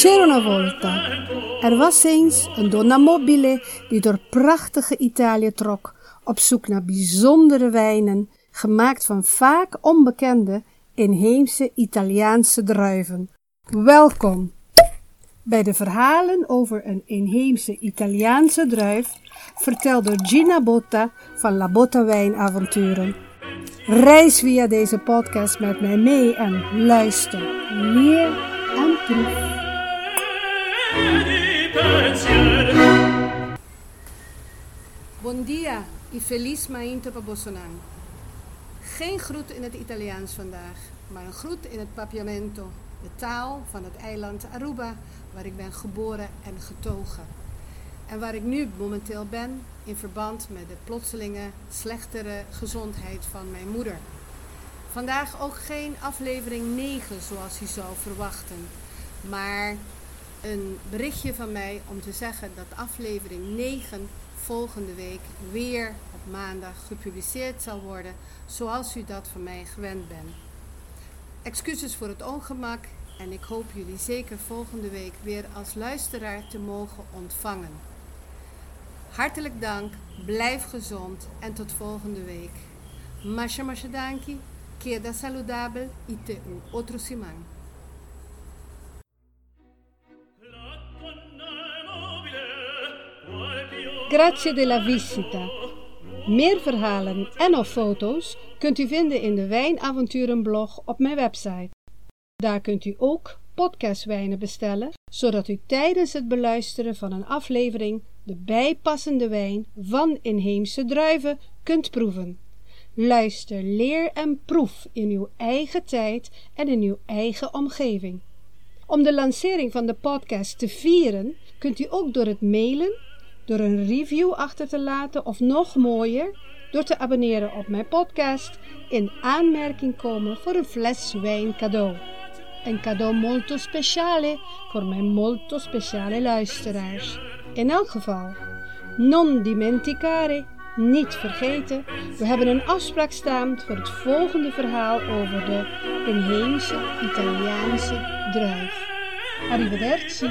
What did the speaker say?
C'era volta. Er was eens een donna mobile die door prachtige Italië trok op zoek naar bijzondere wijnen, gemaakt van vaak onbekende inheemse Italiaanse druiven. Welkom bij de verhalen over een inheemse Italiaanse druif, verteld door Gina Botta van La Botta Wijnavonturen. Reis via deze podcast met mij mee en luister, leer en proef. Buon dia e feliz mainto pa Bossonan. Geen groet in het Italiaans vandaag, maar een groet in het Papiamento, de taal van het eiland Aruba, waar ik ben geboren en getogen. En waar ik nu momenteel ben in verband met de plotselinge slechtere gezondheid van mijn moeder. Vandaag ook geen aflevering 9 zoals u zou verwachten, maar een berichtje van mij om te zeggen dat aflevering 9 volgende week weer op maandag gepubliceerd zal worden, zoals u dat van mij gewend bent. Excuses voor het ongemak en ik hoop jullie zeker volgende week weer als luisteraar te mogen ontvangen. Hartelijk dank, blijf gezond en tot volgende week. Masha masha danki, queda saludable y te otro. Grazie della visita. Meer verhalen en of foto's kunt u vinden in de Wijnavonturenblog op mijn website. Daar kunt u ook podcastwijnen bestellen, zodat u tijdens het beluisteren van een aflevering de bijpassende wijn van inheemse druiven kunt proeven. Luister, leer en proef in uw eigen tijd en in uw eigen omgeving. Om de lancering van de podcast te vieren, kunt u ook door het mailen, door een review achter te laten of nog mooier, door te abonneren op mijn podcast in aanmerking komen voor een fles wijn cadeau. Een cadeau molto speciale voor mijn molto speciale luisteraars. In elk geval, non dimenticare, niet vergeten, we hebben een afspraak staan voor het volgende verhaal over de inheemse Italiaanse druif. Arrivederci.